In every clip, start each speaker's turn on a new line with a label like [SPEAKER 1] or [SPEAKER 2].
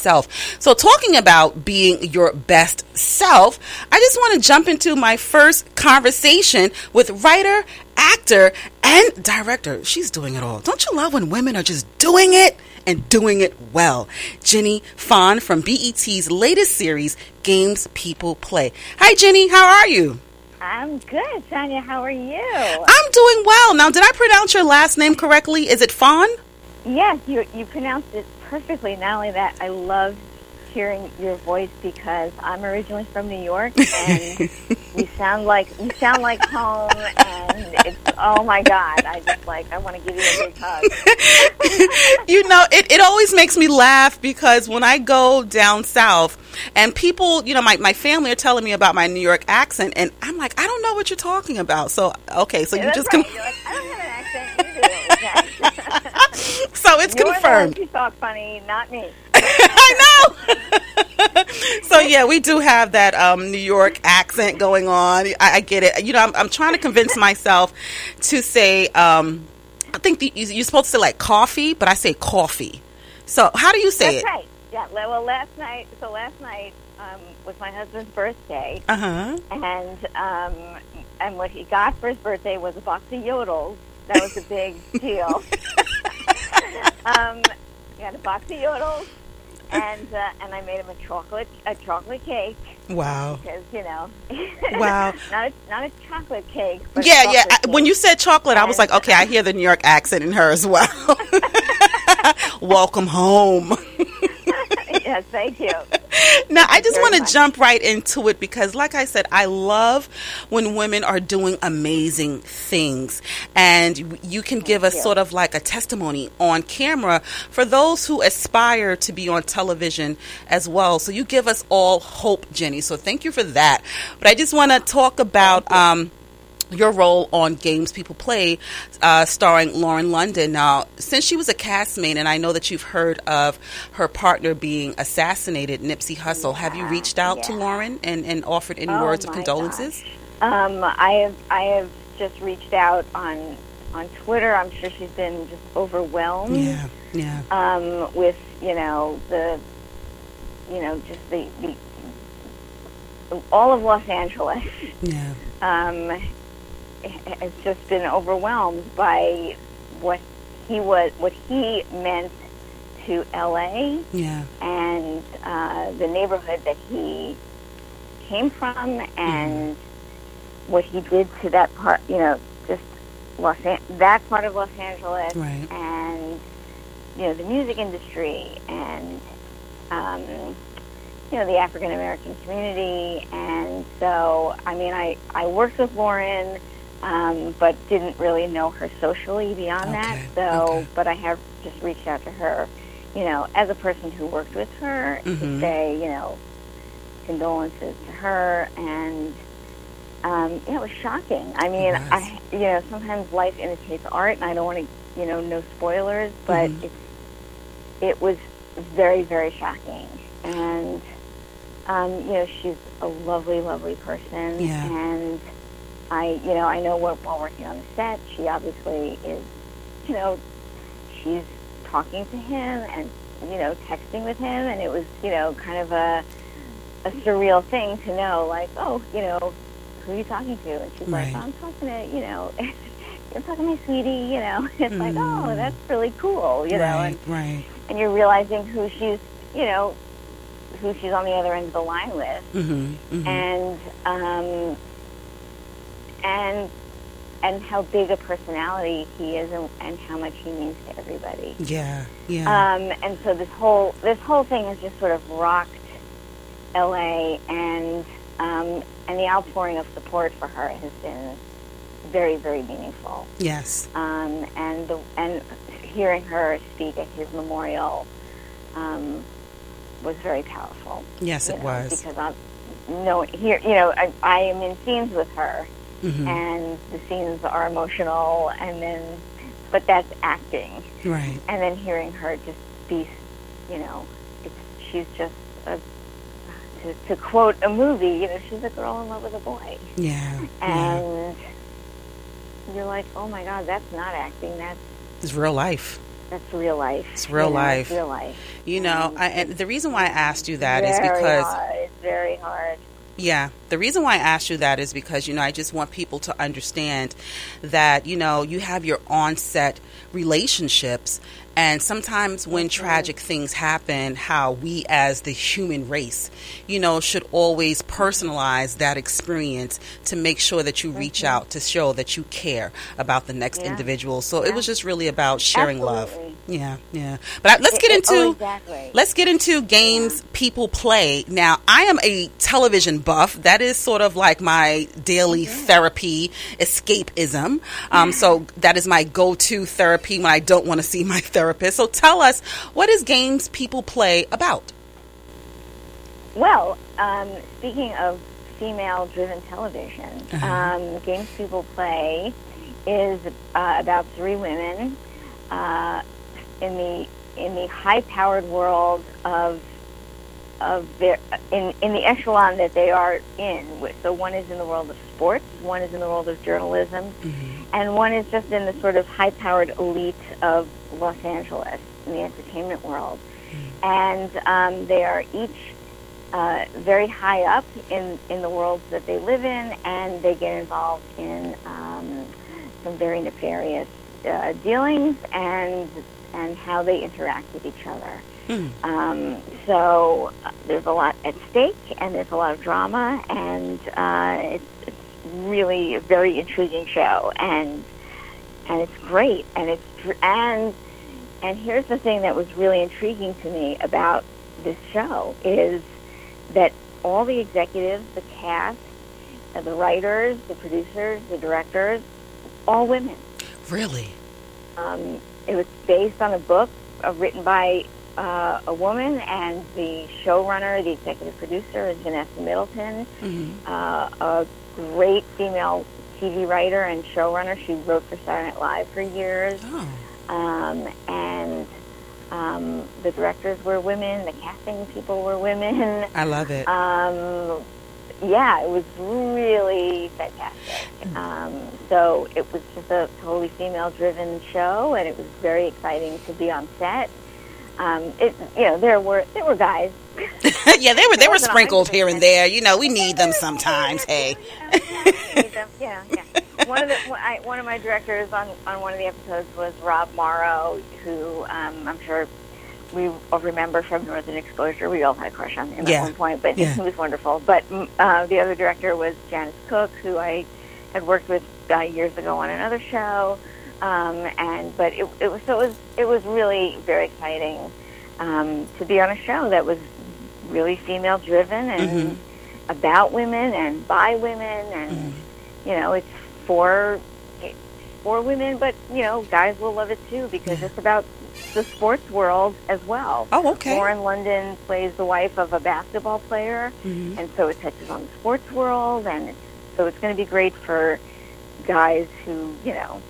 [SPEAKER 1] self. So, talking about being your best self, I just want to jump into my first conversation with writer, actor, and director. She's doing it all. Don't you love when women are just doing it? And doing it well. Jennie Fahn from BET's latest series, Games People Play. Hi, Jennie. How are you?
[SPEAKER 2] I'm good, Sonia. How are you?
[SPEAKER 1] I'm doing well. Now, did I pronounce your last name correctly? Is it Fahn?
[SPEAKER 2] Yes, you you pronounced it perfectly. Not only that, I love hearing your voice because I'm originally from New York, and you sound like you sound like home. And it's oh my god, I just like I want to give you a big hug.
[SPEAKER 1] you know, it, it always makes me laugh because when I go down south and people, you know, my, my family are telling me about my New York accent, and I'm like, I don't know what you're talking about. So, okay, so you
[SPEAKER 2] That's
[SPEAKER 1] just
[SPEAKER 2] right. like, I don't have an accent. You do. Okay.
[SPEAKER 1] So it's
[SPEAKER 2] You're
[SPEAKER 1] confirmed.
[SPEAKER 2] who talk funny, not me.
[SPEAKER 1] I know. so yeah, we do have that um, New York accent going on. I, I get it. You know, I'm, I'm trying to convince myself to say. Um, I think the, you- you're supposed to say like coffee, but I say coffee. So how do you say
[SPEAKER 2] That's
[SPEAKER 1] it?
[SPEAKER 2] right. Yeah. Well, last night. So last night um, was my husband's birthday.
[SPEAKER 1] Uh huh.
[SPEAKER 2] and um, and what he got for his birthday was a box of yodels. That was a big deal. um, he got a box of yodels, and uh, and I made him a chocolate a chocolate cake
[SPEAKER 1] Wow.
[SPEAKER 2] because you know.
[SPEAKER 1] Wow.
[SPEAKER 2] not a, not a chocolate cake. But a
[SPEAKER 1] Yeah, yeah.
[SPEAKER 2] chocolate
[SPEAKER 1] when you said chocolate, I was like, okay, I hear the New York accent in her as well. Welcome home.
[SPEAKER 2] yes, thank you.
[SPEAKER 1] Now, I just want to jump right into it because, like I said, I love when women are doing amazing things. And you can give us
[SPEAKER 2] you.
[SPEAKER 1] sort of like a testimony on camera for those who aspire to be on television as well. So you give us all hope, Jennie. So thank you for that. But I just want to talk about. Um, your role on Games People Play, uh, starring Lauren London. Now, since she was a castmate, and I know that you've heard of her partner being assassinated, Nipsey Hussle, have you reached out to. Lauren and, and offered any
[SPEAKER 2] Oh,
[SPEAKER 1] words of condolences?
[SPEAKER 2] Um, I have I have just reached out on on Twitter. I'm sure she's been just overwhelmed.
[SPEAKER 1] Yeah, yeah,
[SPEAKER 2] um, with you know the you know just the, the all of Los Angeles
[SPEAKER 1] yeah,
[SPEAKER 2] um, has just been overwhelmed by what he was what he meant to LA
[SPEAKER 1] yeah,
[SPEAKER 2] and uh, the neighborhood that he came from and what he did to that part you know just Los An- that part of Los Angeles
[SPEAKER 1] right.
[SPEAKER 2] and you know the music industry and um, you know the African American community. And so I mean I I worked with Lauren um, but didn't really know her socially beyond that so
[SPEAKER 1] okay.
[SPEAKER 2] but I have just reached out to her you know as a person who worked with her
[SPEAKER 1] Mhm.
[SPEAKER 2] to say you know condolences to her and um, yeah, it was shocking. I mean. I you know sometimes life imitates art, and I don't want to you know no spoilers, but
[SPEAKER 1] Mhm.
[SPEAKER 2] it's it was very very shocking, and um, you know she's a lovely lovely person,
[SPEAKER 1] Yeah.
[SPEAKER 2] and I you know I know while while working on the set, she obviously is you know she's talking to him and you know texting with him, and it was you know kind of a a surreal thing to know, like, oh, you know, who are you talking to? And she's
[SPEAKER 1] Right.
[SPEAKER 2] like, oh, I'm talking to, you know, you're talking to my sweetie, you know. It's like,
[SPEAKER 1] Mm.
[SPEAKER 2] oh, that's really cool, you know.
[SPEAKER 1] right,
[SPEAKER 2] And,
[SPEAKER 1] right.
[SPEAKER 2] and you're realizing who she's, you know, who she's on the other end of the line with.
[SPEAKER 1] Mm-hmm, mm-hmm.
[SPEAKER 2] And, um, and, and how big a personality he is and, and how much he means to everybody.
[SPEAKER 1] yeah, yeah,
[SPEAKER 2] Um, and so this whole this whole thing has just sort of rocked LA, and um, and the outpouring of support for her has been very very meaningful.
[SPEAKER 1] yes,
[SPEAKER 2] Um, and the and hearing her speak at his memorial um, was very powerful.
[SPEAKER 1] yes, it
[SPEAKER 2] know,
[SPEAKER 1] was.
[SPEAKER 2] because I, know here you know I, I am in scenes with her
[SPEAKER 1] Mhm.
[SPEAKER 2] and the scenes are emotional and then but that's acting
[SPEAKER 1] Right.
[SPEAKER 2] and then hearing her just be you know it's she's just a to, to quote a movie you know she's a girl in love with a boy
[SPEAKER 1] Yeah. yeah.
[SPEAKER 2] and you're like oh my god that's not acting that's
[SPEAKER 1] It's real life.
[SPEAKER 2] that's real life
[SPEAKER 1] It's real
[SPEAKER 2] you know,
[SPEAKER 1] life.
[SPEAKER 2] it's real life
[SPEAKER 1] You know, I, and the reason why I asked you that is because
[SPEAKER 2] hard. it's very hard
[SPEAKER 1] Yeah, the reason why I asked you that is because you know I just want people to understand that you know you have your onset relationships, and sometimes when tragic things happen, how we as the human race, you know, should always personalize that experience to make sure that you reach out to show that you care about the next
[SPEAKER 2] Yeah.
[SPEAKER 1] individual. So it was just really about sharing love. Yeah, yeah. But let's get
[SPEAKER 2] it-
[SPEAKER 1] into
[SPEAKER 2] oh, exactly.
[SPEAKER 1] Let's get into games people play. Now, I am a television buff. That is sort of like my daily therapy, escapism. Um, so that is my go-to therapy when I don't want to see my therapist. So tell us, what is games people play about?
[SPEAKER 2] Well, um, speaking of female-driven television,
[SPEAKER 1] Uh-huh.
[SPEAKER 2] um, Games People Play is uh, about three women uh, in the in the high-powered world of of their in in the echelon that they are in. So one is in the world of sports, one is in the world of journalism, and one is just in the sort of high-powered elite of Los Angeles in the entertainment world. And um, they are each uh, very high up in, in the worlds that they live in, and they get involved in um, some very nefarious uh, dealings and and how they interact with each other. Um, so uh, there's a lot at stake, and there's a lot of drama, and uh, it's, it's really a very intriguing show, and and it's great, and it's and and here's the thing that was really intriguing to me about this show is that all the executives, the cast, the writers, the producers, the directors, all women.
[SPEAKER 1] Really?
[SPEAKER 2] Um, it was based on a book uh, written by uh, a woman, and the showrunner, the executive producer, is Vanessa Middleton,
[SPEAKER 1] Mhm.
[SPEAKER 2] uh, a great female TV writer and showrunner. She wrote for Saturday Night Live for years,
[SPEAKER 1] Oh,
[SPEAKER 2] um, and um, the directors were women, the casting people were women.
[SPEAKER 1] I love it.
[SPEAKER 2] Um, yeah, it was really fantastic. Um, so it was just a totally female-driven show, and it was very exciting to be on set. Um, it, you know, there were there were guys.
[SPEAKER 1] yeah, they were they were sprinkled here and there. You know, we need them sometimes. Hey.
[SPEAKER 2] Yeah, yeah. One of the one I, one of my directors on on one of the episodes was Rob Morrow, who um, I'm sure we all remember from Northern Exposure. We all had a crush on him
[SPEAKER 1] Yeah.
[SPEAKER 2] at one point, but
[SPEAKER 1] Yeah.
[SPEAKER 2] he was wonderful. But mm, uh, the other director was Janice Cook, who I had worked with uh, years ago on another show. Um, and but it, it was so it was it was really very exciting um, to be on a show that was really female driven and
[SPEAKER 1] Mhm.
[SPEAKER 2] about women and by women and
[SPEAKER 1] Mm-hmm.
[SPEAKER 2] You know it's for for women but you know guys will love it too because it's about the sports world as well
[SPEAKER 1] Oh, okay.
[SPEAKER 2] Lauren London plays the wife of a basketball player
[SPEAKER 1] Mhm.
[SPEAKER 2] and so it touches on the sports world and it's, so it's going to be great for guys who you know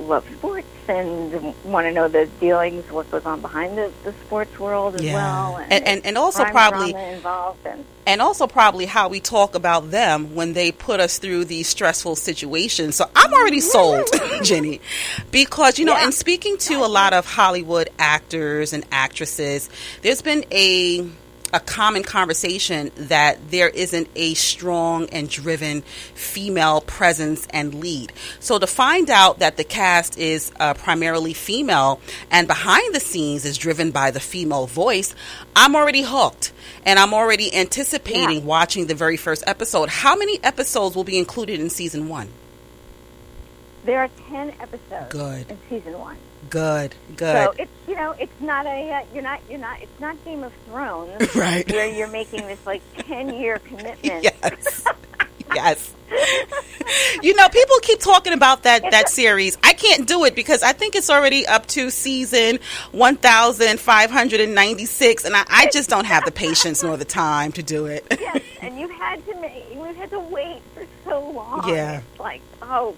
[SPEAKER 2] love sports and want to know the dealings what goes on behind the, the sports world as
[SPEAKER 1] Yeah.
[SPEAKER 2] well
[SPEAKER 1] And- and- and also probably-
[SPEAKER 2] involved and
[SPEAKER 1] and also probably how we talk about them when they put us through these stressful situations. So I'm already sold, Jennie, because you know,
[SPEAKER 2] Yeah.
[SPEAKER 1] in speaking to a lot of Hollywood actors and actresses, there's been a a common conversation that there isn't a strong and driven female presence and lead. So to find out that the cast is uh, primarily female and behind the scenes is driven by the female voice, I'm already hooked and I'm already anticipating
[SPEAKER 2] Yeah.
[SPEAKER 1] watching the very first episode. How many episodes will be included in season one?
[SPEAKER 2] there are 10 episodes
[SPEAKER 1] Good.
[SPEAKER 2] in season one
[SPEAKER 1] Good, good.
[SPEAKER 2] So it's you know it's not a uh, you're not you're not it's not Game of Thrones
[SPEAKER 1] Right.
[SPEAKER 2] where you're making this like ten year commitment.
[SPEAKER 1] yes. yes. you know, people keep talking about that that series. I can't do it because I think it's already up to season 1596 and I, I just don't have the patience nor the time to do it.
[SPEAKER 2] Yes, and you had to make, we've had to wait for so long.
[SPEAKER 1] Yeah.
[SPEAKER 2] It's like, oh,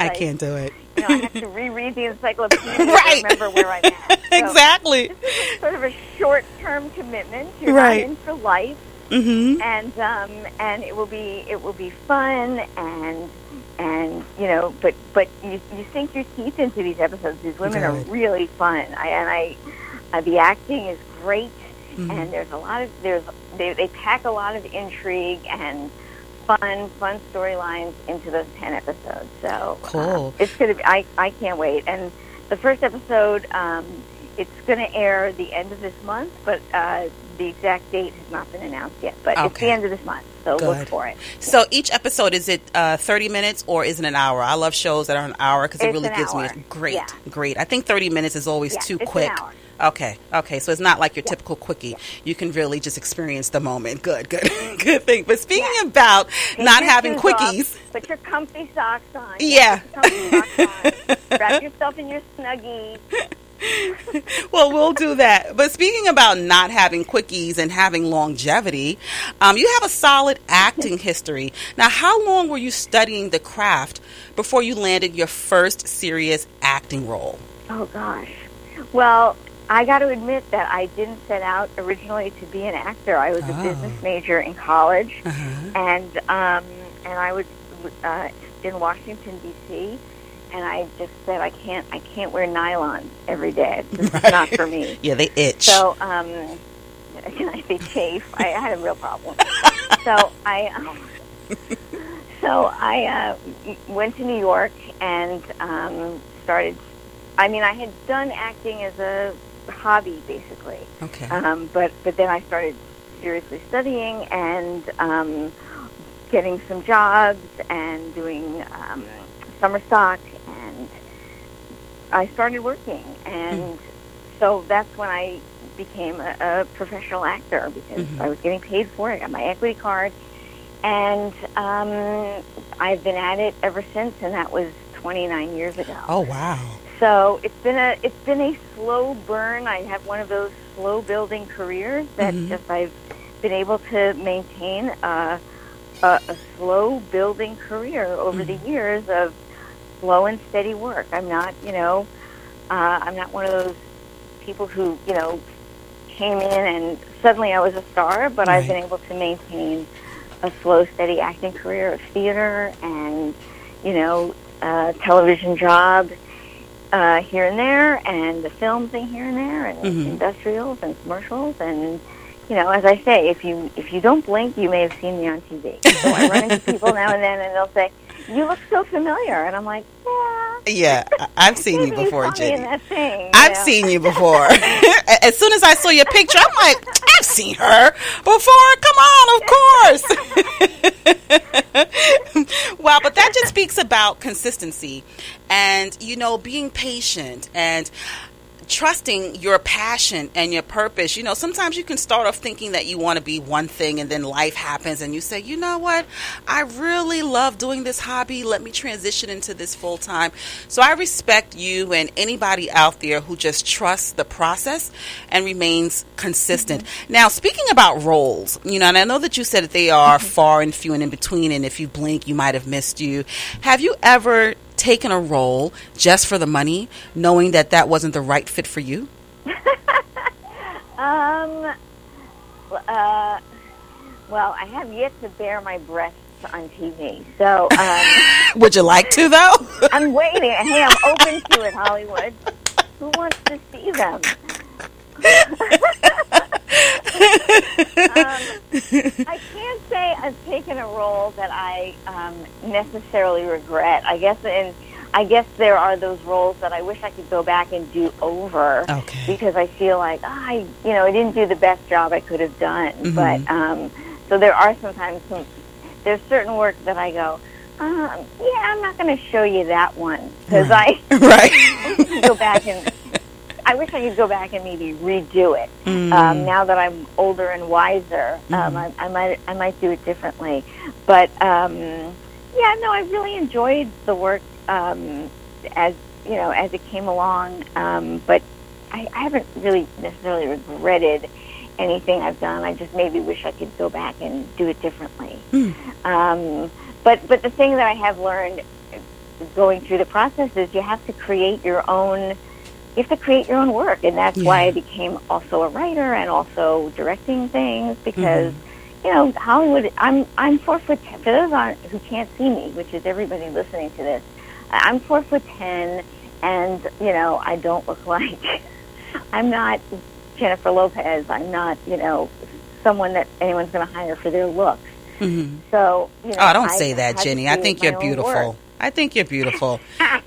[SPEAKER 1] I can't do it.
[SPEAKER 2] You know, I have to reread the encyclopedia
[SPEAKER 1] Right.
[SPEAKER 2] to remember where I'm at. So
[SPEAKER 1] exactly.
[SPEAKER 2] This is sort of a short-term commitment. You're
[SPEAKER 1] Right.
[SPEAKER 2] in for life,
[SPEAKER 1] Mm-hmm.
[SPEAKER 2] and um, and it will be it will be fun and and you know, but but you you sink your teeth into these episodes. These women are really fun. I and I, uh, the acting is great
[SPEAKER 1] Mhm.
[SPEAKER 2] and there's a lot of there's they, they pack a lot of intrigue and fun fun storylines into those 10 episodes so uh, it's gonna be I, I can't wait and the first episode um, it's gonna air the end of this month but uh, the exact date has not been announced yet but it's the end of this month so look for it
[SPEAKER 1] So each episode is it uh, thirty minutes or is it an hour? I love shows that are an hour because it really
[SPEAKER 2] an
[SPEAKER 1] gives me a great,
[SPEAKER 2] Yeah.
[SPEAKER 1] great. I think thirty minutes is always
[SPEAKER 2] Yeah,
[SPEAKER 1] too
[SPEAKER 2] it's an
[SPEAKER 1] quick. Okay, okay. So it's not like your typical quickie. You can really just experience the moment. Good, good, good thing. But speaking
[SPEAKER 2] Yeah.
[SPEAKER 1] about
[SPEAKER 2] Take
[SPEAKER 1] not having
[SPEAKER 2] shoes off,
[SPEAKER 1] quickies,
[SPEAKER 2] put your comfy socks on
[SPEAKER 1] Yeah.
[SPEAKER 2] Put your comfy socks on. wrap yourself in your snuggie
[SPEAKER 1] well, we'll do that. But speaking about not having quickies and having longevity, um, you have a solid acting history. Now, how long were you studying the craft before you landed your first serious acting role?
[SPEAKER 2] Oh gosh. Well, I got to admit that I didn't set out originally to be an actor. I was a
[SPEAKER 1] Oh.
[SPEAKER 2] business major in college,
[SPEAKER 1] Uh-huh.
[SPEAKER 2] and um, and I was uh, in Washington D.C. And I just said I can't I can't wear nylon every day. It's just not for me.
[SPEAKER 1] Yeah, they itch.
[SPEAKER 2] So um, they chafe. I had a real problem. so I um, so I uh, went to New York and um, started. I mean, I had done acting as a hobby, basically.
[SPEAKER 1] okay.
[SPEAKER 2] Um, but but then I started seriously studying and um, getting some jobs and doing um, summer stock, and I started working, and so that's when I became a, a professional actor because
[SPEAKER 1] Mhm.
[SPEAKER 2] I was getting paid for it. I got my equity card, and um, I've been at it ever since, and that was 29 years ago.
[SPEAKER 1] oh, wow.
[SPEAKER 2] So it's been a it's been a slow burn. I have one of those slow building careers that
[SPEAKER 1] Mhm.
[SPEAKER 2] just I've been able to maintain a, a, a slow building career over the years of slow and steady work. I'm not you know uh, I'm not one of those people who you know came in and suddenly I was a star, but I've been able to maintain a slow, steady acting career of theater and you know uh, television jobs uh, here and there, and the film thing here and there, and
[SPEAKER 1] Mhm.
[SPEAKER 2] industrials and commercials, and you know, as I say, if you if you don't blink, you may have seen me on TV. So I run into people now and then, and they'll say, "You look so familiar," and I'm like, "Yeah."
[SPEAKER 1] Yeah, I've seen you before,
[SPEAKER 2] in Jennie. thing. you
[SPEAKER 1] I've
[SPEAKER 2] know?
[SPEAKER 1] seen you before. as soon as I saw your picture, I'm like, I've seen her before. Come on, of course. wow, but that just speaks about consistency and, you know, being patient and trusting your passion and your purpose. You know, sometimes you can start off thinking that you want to be one thing and then life happens and you say, you know what? I really love doing this hobby. Let me transition into this full time. So I respect you and anybody out there who just trusts the process and remains consistent. Mm-hmm. Now, speaking about roles, you know, and I know that you said that they are mm-hmm. far and few and in between, and if you blink, you might have missed you. Have you ever taken a role just for the money, knowing that that wasn't the right fit for you?
[SPEAKER 2] Um. Uh. Well, I have yet to bare my breasts on TV, so um,
[SPEAKER 1] Would you like to, though?
[SPEAKER 2] I'm waiting. Hey, I'm open to it, Hollywood. Who wants to see them? Um, I can't say I've taken a role that I um, necessarily regret. I guess, in I guess there are those roles that I wish I could go back and do over
[SPEAKER 1] Okay.
[SPEAKER 2] because I feel like ah, I, you know, I didn't do the best job I could have done.
[SPEAKER 1] Mhm.
[SPEAKER 2] But um, so there are sometimes some there's certain work that I go, um, yeah, I'm not going to show you that one because
[SPEAKER 1] Right.
[SPEAKER 2] I
[SPEAKER 1] right.
[SPEAKER 2] go back and I wish I could go back and maybe redo it.
[SPEAKER 1] Mm.
[SPEAKER 2] Um, now that I'm older and wiser, um, I, I might I might do it differently. But um, yeah, no, I really enjoyed the work um, as you know as it came along. Um, but I, I haven't really necessarily regretted anything I've done. I just maybe wish I could go back and do it differently.
[SPEAKER 1] Mm.
[SPEAKER 2] Um, but but the thing that I have learned going through the process is you have to create your own. You have to create your own work, and that's why I became also a writer and also directing things because you know Hollywood. I'm I'm four foot ten. For those on, who can't see me, which is everybody listening to this, I'm four foot ten, and you know I don't look like I'm not Jennifer Lopez. I'm not you know someone that anyone's going to hire for their looks.
[SPEAKER 1] Mhm.
[SPEAKER 2] So you know,
[SPEAKER 1] Oh, don't
[SPEAKER 2] I
[SPEAKER 1] say that, Jennie. I think you're beautiful.
[SPEAKER 2] work.
[SPEAKER 1] I think you're beautiful.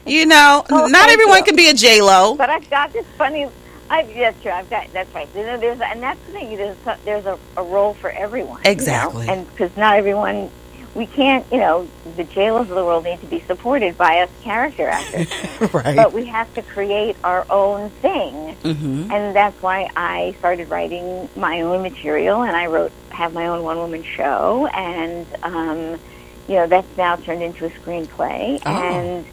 [SPEAKER 1] You know,
[SPEAKER 2] Oh,
[SPEAKER 1] not everyone
[SPEAKER 2] you.
[SPEAKER 1] can be a J Lo.
[SPEAKER 2] But I've got this funny. I've, that's true. I've got that's right. You know, there's and that's the thing. There's a, there's a, a role for everyone. you know?
[SPEAKER 1] Exactly.
[SPEAKER 2] And because not everyone, we can't. You know, the J Los of the world need to be supported by us character actors.
[SPEAKER 1] right.
[SPEAKER 2] but we have to create our own thing,
[SPEAKER 1] hmm
[SPEAKER 2] and that's why I started writing my own material, and I wrote have my own one woman show, and um, you know that's now turned into a screenplay,
[SPEAKER 1] Oh.
[SPEAKER 2] and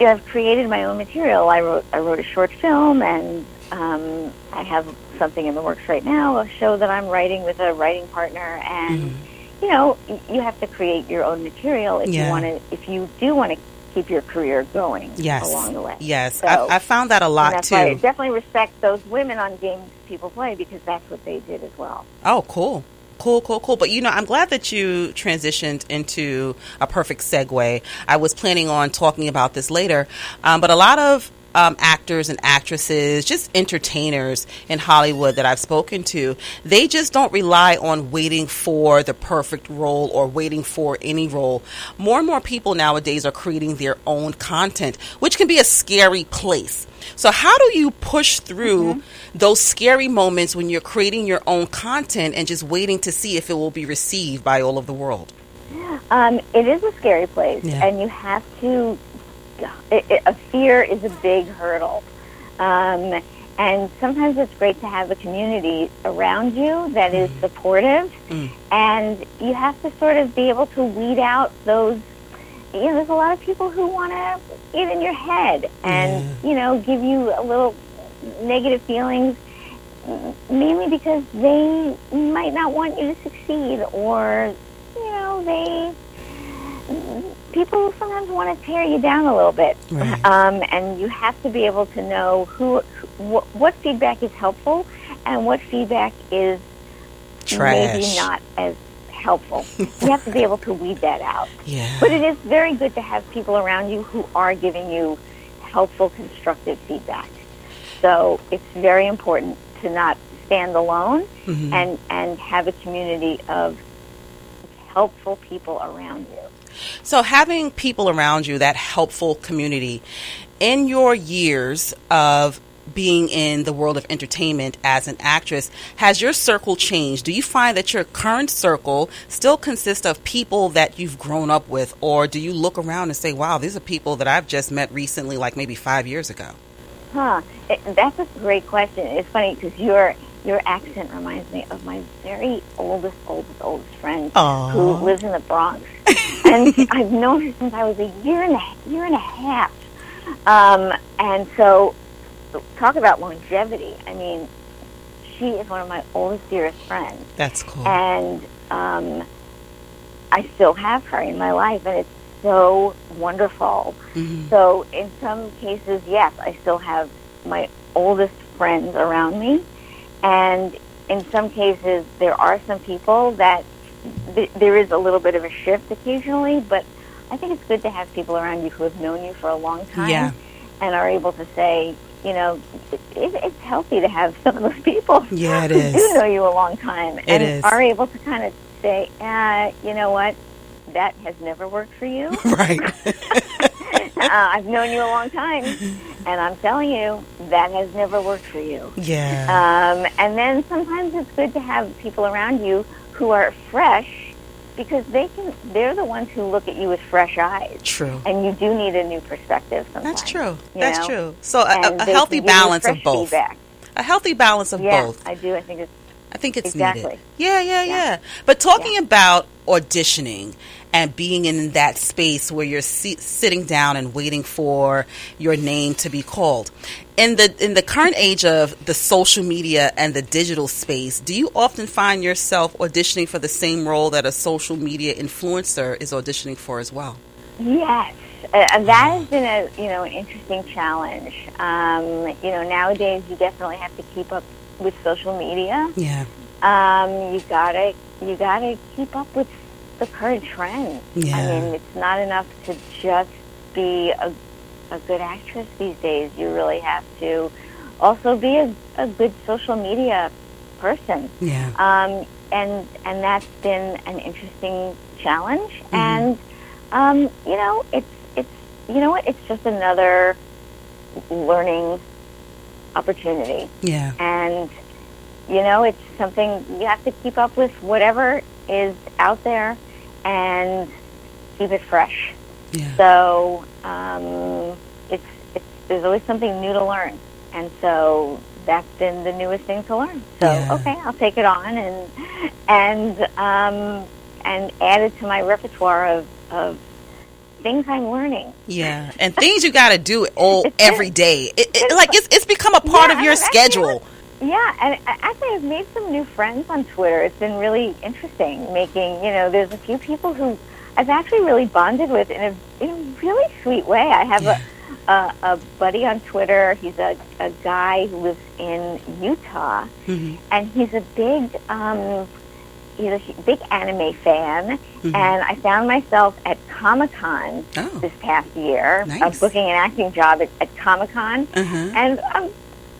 [SPEAKER 2] you know, I've created my own material. I wrote I wrote a short film, and um, I have something in the works right now, a show that I'm writing with a writing partner, and you know you have to create your own material if
[SPEAKER 1] Yeah.
[SPEAKER 2] you want to if you do want to keep your career going
[SPEAKER 1] Yes.
[SPEAKER 2] along the way.
[SPEAKER 1] Yes.
[SPEAKER 2] So-
[SPEAKER 1] I, I found that a lot
[SPEAKER 2] that's why I
[SPEAKER 1] too.
[SPEAKER 2] definitely respect those women on games people play because that's what they did as well.
[SPEAKER 1] Oh, cool. Cool, cool, cool. But you know, I'm glad that you transitioned into a perfect segue. I was planning on talking about this later, um, but a lot of um, actors and actresses, just entertainers in Hollywood that I've spoken to, they just don't rely on waiting for the perfect role or waiting for any role. More and more people nowadays are creating their own content, which can be a scary place. So, how do you push through those scary moments when you're creating your own content and just waiting to see if it will be received by all of the world?
[SPEAKER 2] Um, it is a scary place,
[SPEAKER 1] Yeah.
[SPEAKER 2] and you have to. It, it, a fear is a big hurdle, um, and sometimes it's great to have a community around you that is supportive,
[SPEAKER 1] Mm.
[SPEAKER 2] and you have to sort of be able to weed out those. You know, there's a lot of people who want to get in your head and you know give you a little negative feelings, mainly because they might not want you to succeed, or you know they people sometimes want to tear you down a little bit,
[SPEAKER 1] Right.
[SPEAKER 2] um, and you have to be able to know who, wh- what feedback is helpful and what feedback is maybe not as helpful. you have to be able to weed that out.
[SPEAKER 1] Yeah.
[SPEAKER 2] But it is very good to have people around you who are giving you helpful, constructive feedback. So it's very important to not stand alone
[SPEAKER 1] Mhm.
[SPEAKER 2] and, and have a community of helpful people around you.
[SPEAKER 1] So, having people around you, that helpful community, in your years of being in the world of entertainment as an actress, has your circle changed? Do you find that your current circle still consists of people that you've grown up with, or do you look around and say, wow, these are people that I've just met recently, like maybe five years ago?
[SPEAKER 2] Huh. That's a great question. It's funny because your your accent reminds me of my very oldest, oldest, oldest friend
[SPEAKER 1] Aw.
[SPEAKER 2] who lives in the Bronx, and I've known her since I was a year and a year and a half. Um, and so, talk about longevity. I mean, she is one of my oldest, dearest friends,
[SPEAKER 1] That's cool.
[SPEAKER 2] and um, I still have her in my life, and it's so wonderful.
[SPEAKER 1] Mhm.
[SPEAKER 2] So in some cases, yes, I still have my oldest friends around me, and in some cases, there are some people that th- there is a little bit of a shift occasionally. But I think it's good to have people around you who have known you for a long time
[SPEAKER 1] Yeah.
[SPEAKER 2] and are able to say, you know, it, it's healthy to have some of those people
[SPEAKER 1] Yeah, it
[SPEAKER 2] who
[SPEAKER 1] is.
[SPEAKER 2] do know you a long time and
[SPEAKER 1] is.
[SPEAKER 2] are able to kind of say, uh, you know what, that has never worked for you.
[SPEAKER 1] right.
[SPEAKER 2] uh, I've known you a long time, and I'm telling you that has never worked for you.
[SPEAKER 1] yeah.
[SPEAKER 2] Um, and then sometimes it's good to have people around you who are fresh because they can. They're the ones who look at you with fresh eyes,
[SPEAKER 1] true.
[SPEAKER 2] and you do need a new perspective. Sometimes
[SPEAKER 1] That's true. That's
[SPEAKER 2] know?
[SPEAKER 1] true. So, a, a, a healthy
[SPEAKER 2] can give you
[SPEAKER 1] balance of both.
[SPEAKER 2] Feedback.
[SPEAKER 1] A healthy balance of
[SPEAKER 2] Yeah,
[SPEAKER 1] both.
[SPEAKER 2] I do. I think it's
[SPEAKER 1] I think it's
[SPEAKER 2] Exactly.
[SPEAKER 1] needed. Yeah, yeah, yeah,
[SPEAKER 2] Yeah.
[SPEAKER 1] But talking
[SPEAKER 2] Yeah.
[SPEAKER 1] about auditioning and being in that space where you're si- sitting down and waiting for your name to be called. In the in the current age of the social media and the digital space, do you often find yourself auditioning for the same role that a social media influencer is auditioning for as well?
[SPEAKER 2] Yes, uh, and that has been a you know an interesting challenge. Um, you know, nowadays you definitely have to keep up with social media.
[SPEAKER 1] Yeah.
[SPEAKER 2] Um, you gotta you gotta keep up with the current trend.
[SPEAKER 1] Yeah.
[SPEAKER 2] I mean, it's not enough to just be a, a good actress these days. You really have to also be a, a good social media person.
[SPEAKER 1] Yeah.
[SPEAKER 2] Um, and and that's been an interesting challenge. And um, you know, it's it's you know what? It's just another learning opportunity.
[SPEAKER 1] Yeah.
[SPEAKER 2] And you know, it's something you have to keep up with whatever is out there and keep it fresh.
[SPEAKER 1] Yeah.
[SPEAKER 2] So um, it's, it's there's always something new to learn, and so that's been the newest thing to learn. So
[SPEAKER 1] Yeah.
[SPEAKER 2] okay, I'll take it on and and um, and add it to my repertoire of, of things I'm learning.
[SPEAKER 1] Yeah, and things you got to do all every day. It, it, like it's it's become a part
[SPEAKER 2] Yeah,
[SPEAKER 1] of your schedule.
[SPEAKER 2] Yeah, and actually, I've made some new friends on Twitter. It's been really interesting. Making you know, there's a few people who I've actually really bonded with in a in a really sweet way. I have
[SPEAKER 1] Yeah.
[SPEAKER 2] a, a a buddy on Twitter. He's a a guy who lives in Utah,
[SPEAKER 1] Mhm.
[SPEAKER 2] and he's a big um, he's a big anime fan.
[SPEAKER 1] Mhm.
[SPEAKER 2] And I found myself at Comic Con
[SPEAKER 1] Oh.
[SPEAKER 2] this past year,
[SPEAKER 1] Nice.
[SPEAKER 2] uh, booking an acting job at, at Comic Con.
[SPEAKER 1] Uh-huh.
[SPEAKER 2] And I'm,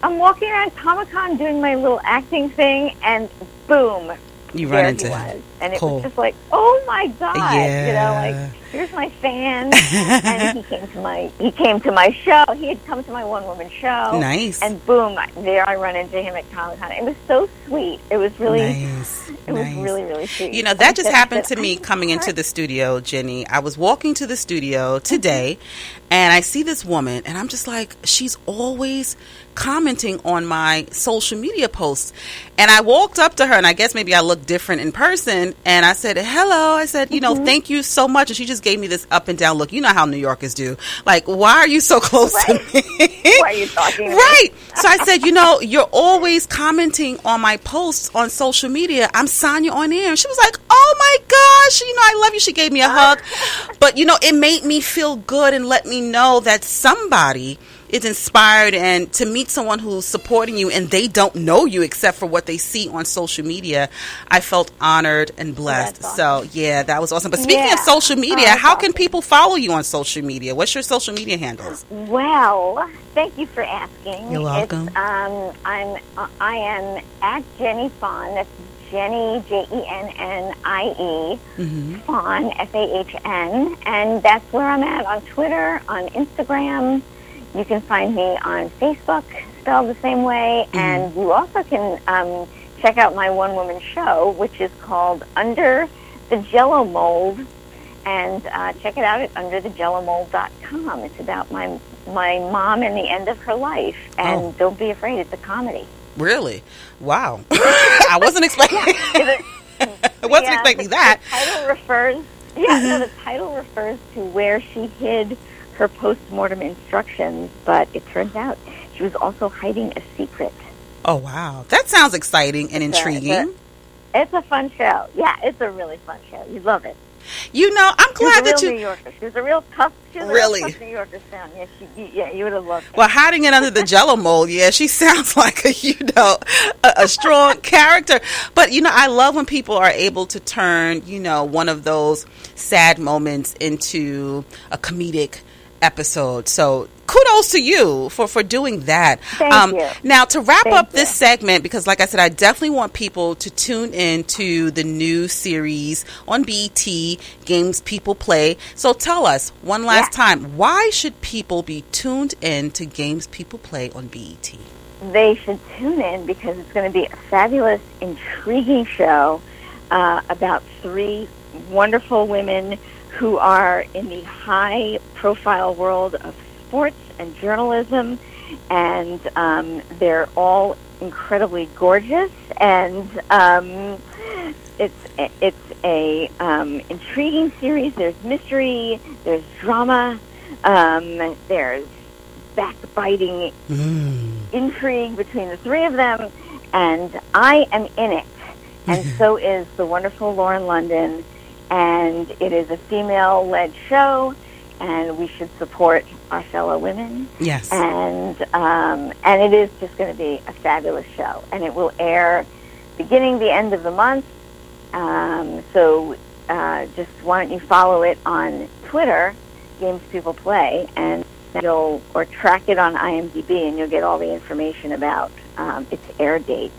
[SPEAKER 2] I'm walking around Comic Con doing my little acting thing, and boom,
[SPEAKER 1] You run into him.
[SPEAKER 2] Was. And it
[SPEAKER 1] Cool.
[SPEAKER 2] was just like, oh my god, you know, like here's my fan. and he came to my he came to my show. He had come to my one woman show.
[SPEAKER 1] Nice.
[SPEAKER 2] And boom, there I run into him at Comic Con. It was so sweet. It was really,
[SPEAKER 1] nice.
[SPEAKER 2] it was really, really sweet.
[SPEAKER 1] You know, that
[SPEAKER 2] he
[SPEAKER 1] just
[SPEAKER 2] said-
[SPEAKER 1] happened
[SPEAKER 2] said,
[SPEAKER 1] to me coming into the studio, Jennie. I was walking to the studio today mm-hmm. and I see this woman and I'm just like, she's always commenting on my social media posts. And I walked up to her and I guess maybe I look different in person and I said, hello. I said, you know,
[SPEAKER 2] Mm-hmm.
[SPEAKER 1] thank you so much. And she just gave me this up and down look. You know how New Yorkers do. Like, why are you so close
[SPEAKER 2] Right.
[SPEAKER 1] to me?
[SPEAKER 2] Why are you talking?
[SPEAKER 1] Right. So I said, you know, you're always commenting on my posts on social media. I'm Sonya on air. And she was like, oh my gosh, you know, I love you. She gave me a hug. But, you know, it made me feel good and let me know that somebody is inspired and to meet someone who's supporting you and they don't know you except for what they see on social media. I felt honored and blessed.
[SPEAKER 2] that's
[SPEAKER 1] So, yeah, that was awesome. But speaking of social media,
[SPEAKER 2] Oh,
[SPEAKER 1] how can
[SPEAKER 2] awesome.
[SPEAKER 1] people follow you on social media? What's your social media handles?
[SPEAKER 2] Well, thank you for asking.
[SPEAKER 1] You're welcome.
[SPEAKER 2] It's, um, I'm uh, I am at Jennie Fahn. That's Jennie J E N N I E
[SPEAKER 1] Mm-hmm.
[SPEAKER 2] Fahn F A H N, and that's where I'm at on Twitter, on Instagram. You can find me on Facebook, spelled the same way,
[SPEAKER 1] Mm-hmm.
[SPEAKER 2] and you also can um, check out my one woman show, which is called Under the Jello Mold and uh, check it out at underthejellomold.com. It's about my my mom and the end of her life, and
[SPEAKER 1] Oh.
[SPEAKER 2] don't be afraid, it's a comedy.
[SPEAKER 1] Really? Wow. I wasn't expecting.
[SPEAKER 2] I
[SPEAKER 1] I wasn't expecting that.
[SPEAKER 2] The title refers, yeah, no, the title refers to where she hid her post-mortem instructions, but it turns out she was also hiding a secret.
[SPEAKER 1] Oh wow, that sounds exciting and
[SPEAKER 2] It's a-
[SPEAKER 1] intriguing.
[SPEAKER 2] It's a fun show. Yeah, it's a really fun show. You love it.
[SPEAKER 1] You know, I'm glad
[SPEAKER 2] a
[SPEAKER 1] that you.
[SPEAKER 2] New Yorker. She was a real tough. She was a real tough New Yorker sound. Yeah, she, you- yeah, you would have loved it.
[SPEAKER 1] Well, hiding it under the Jello mold, yeah, she sounds like a you know a, a strong character. But you know, I love when people are able to turn you know one of those sad moments into a comedic episode. So kudos to you for for doing that. Um,
[SPEAKER 2] Thank you.
[SPEAKER 1] Now to wrap
[SPEAKER 2] Thank
[SPEAKER 1] up this
[SPEAKER 2] you.
[SPEAKER 1] segment, because like I said, I definitely want people to tune in to the new series on BET, Games People Play. So tell us one last
[SPEAKER 2] Yeah.
[SPEAKER 1] time, why should people be tuned in to Games People Play on BET?
[SPEAKER 2] they should tune in because it's going to be a fabulous, intriguing show uh, about three wonderful women who are in the high profile world of sports and journalism. And um, they're all incredibly gorgeous and um, it's it's a um, intriguing series. There's mystery. There's drama. Um, there's backbiting
[SPEAKER 1] Mm.
[SPEAKER 2] intrigue between the three of them, and I am in it, and so is the wonderful Lauren London, and it is a female-led show, and we should support our fellow women,
[SPEAKER 1] Yes.
[SPEAKER 2] and um, and it is just going to be a fabulous show, and it will air beginning the end of the month. Um, so uh, just why don't you follow it on Twitter, Games People Play, and you'll or track it on IMDb, and you'll get all the information about um, its air date.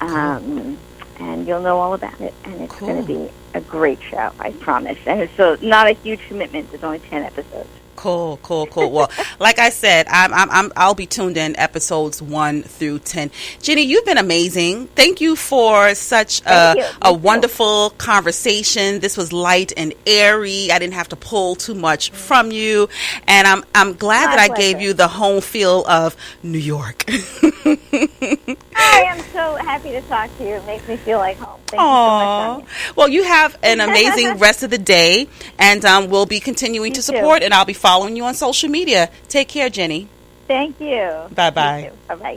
[SPEAKER 2] Um, and you'll know all about it, and it's going to be a great show, I promise. And it's so not a huge commitment; it's only ten episodes.
[SPEAKER 1] Cool, cool, cool. Well, like I said, I'm, I'm, I'm, I'll be tuned in episodes one through ten. Jennie, you've been amazing. Thank you for such
[SPEAKER 2] Thank
[SPEAKER 1] a,
[SPEAKER 2] you.
[SPEAKER 1] a
[SPEAKER 2] too.
[SPEAKER 1] wonderful conversation. This was light and airy. I didn't have to pull too much from you, and I'm, I'm glad
[SPEAKER 2] My
[SPEAKER 1] that I gave you the home feel of New York.
[SPEAKER 2] I am so happy to talk to you. It makes me feel like home. Thank
[SPEAKER 1] Aww.
[SPEAKER 2] you so much.
[SPEAKER 1] Well, you have an amazing rest of the day, and um, we'll be continuing
[SPEAKER 2] You
[SPEAKER 1] to
[SPEAKER 2] too.
[SPEAKER 1] support, and I'll be following you on social media. Take care, Jennie.
[SPEAKER 2] Thank you.
[SPEAKER 1] Bye-bye.
[SPEAKER 2] Bye bye.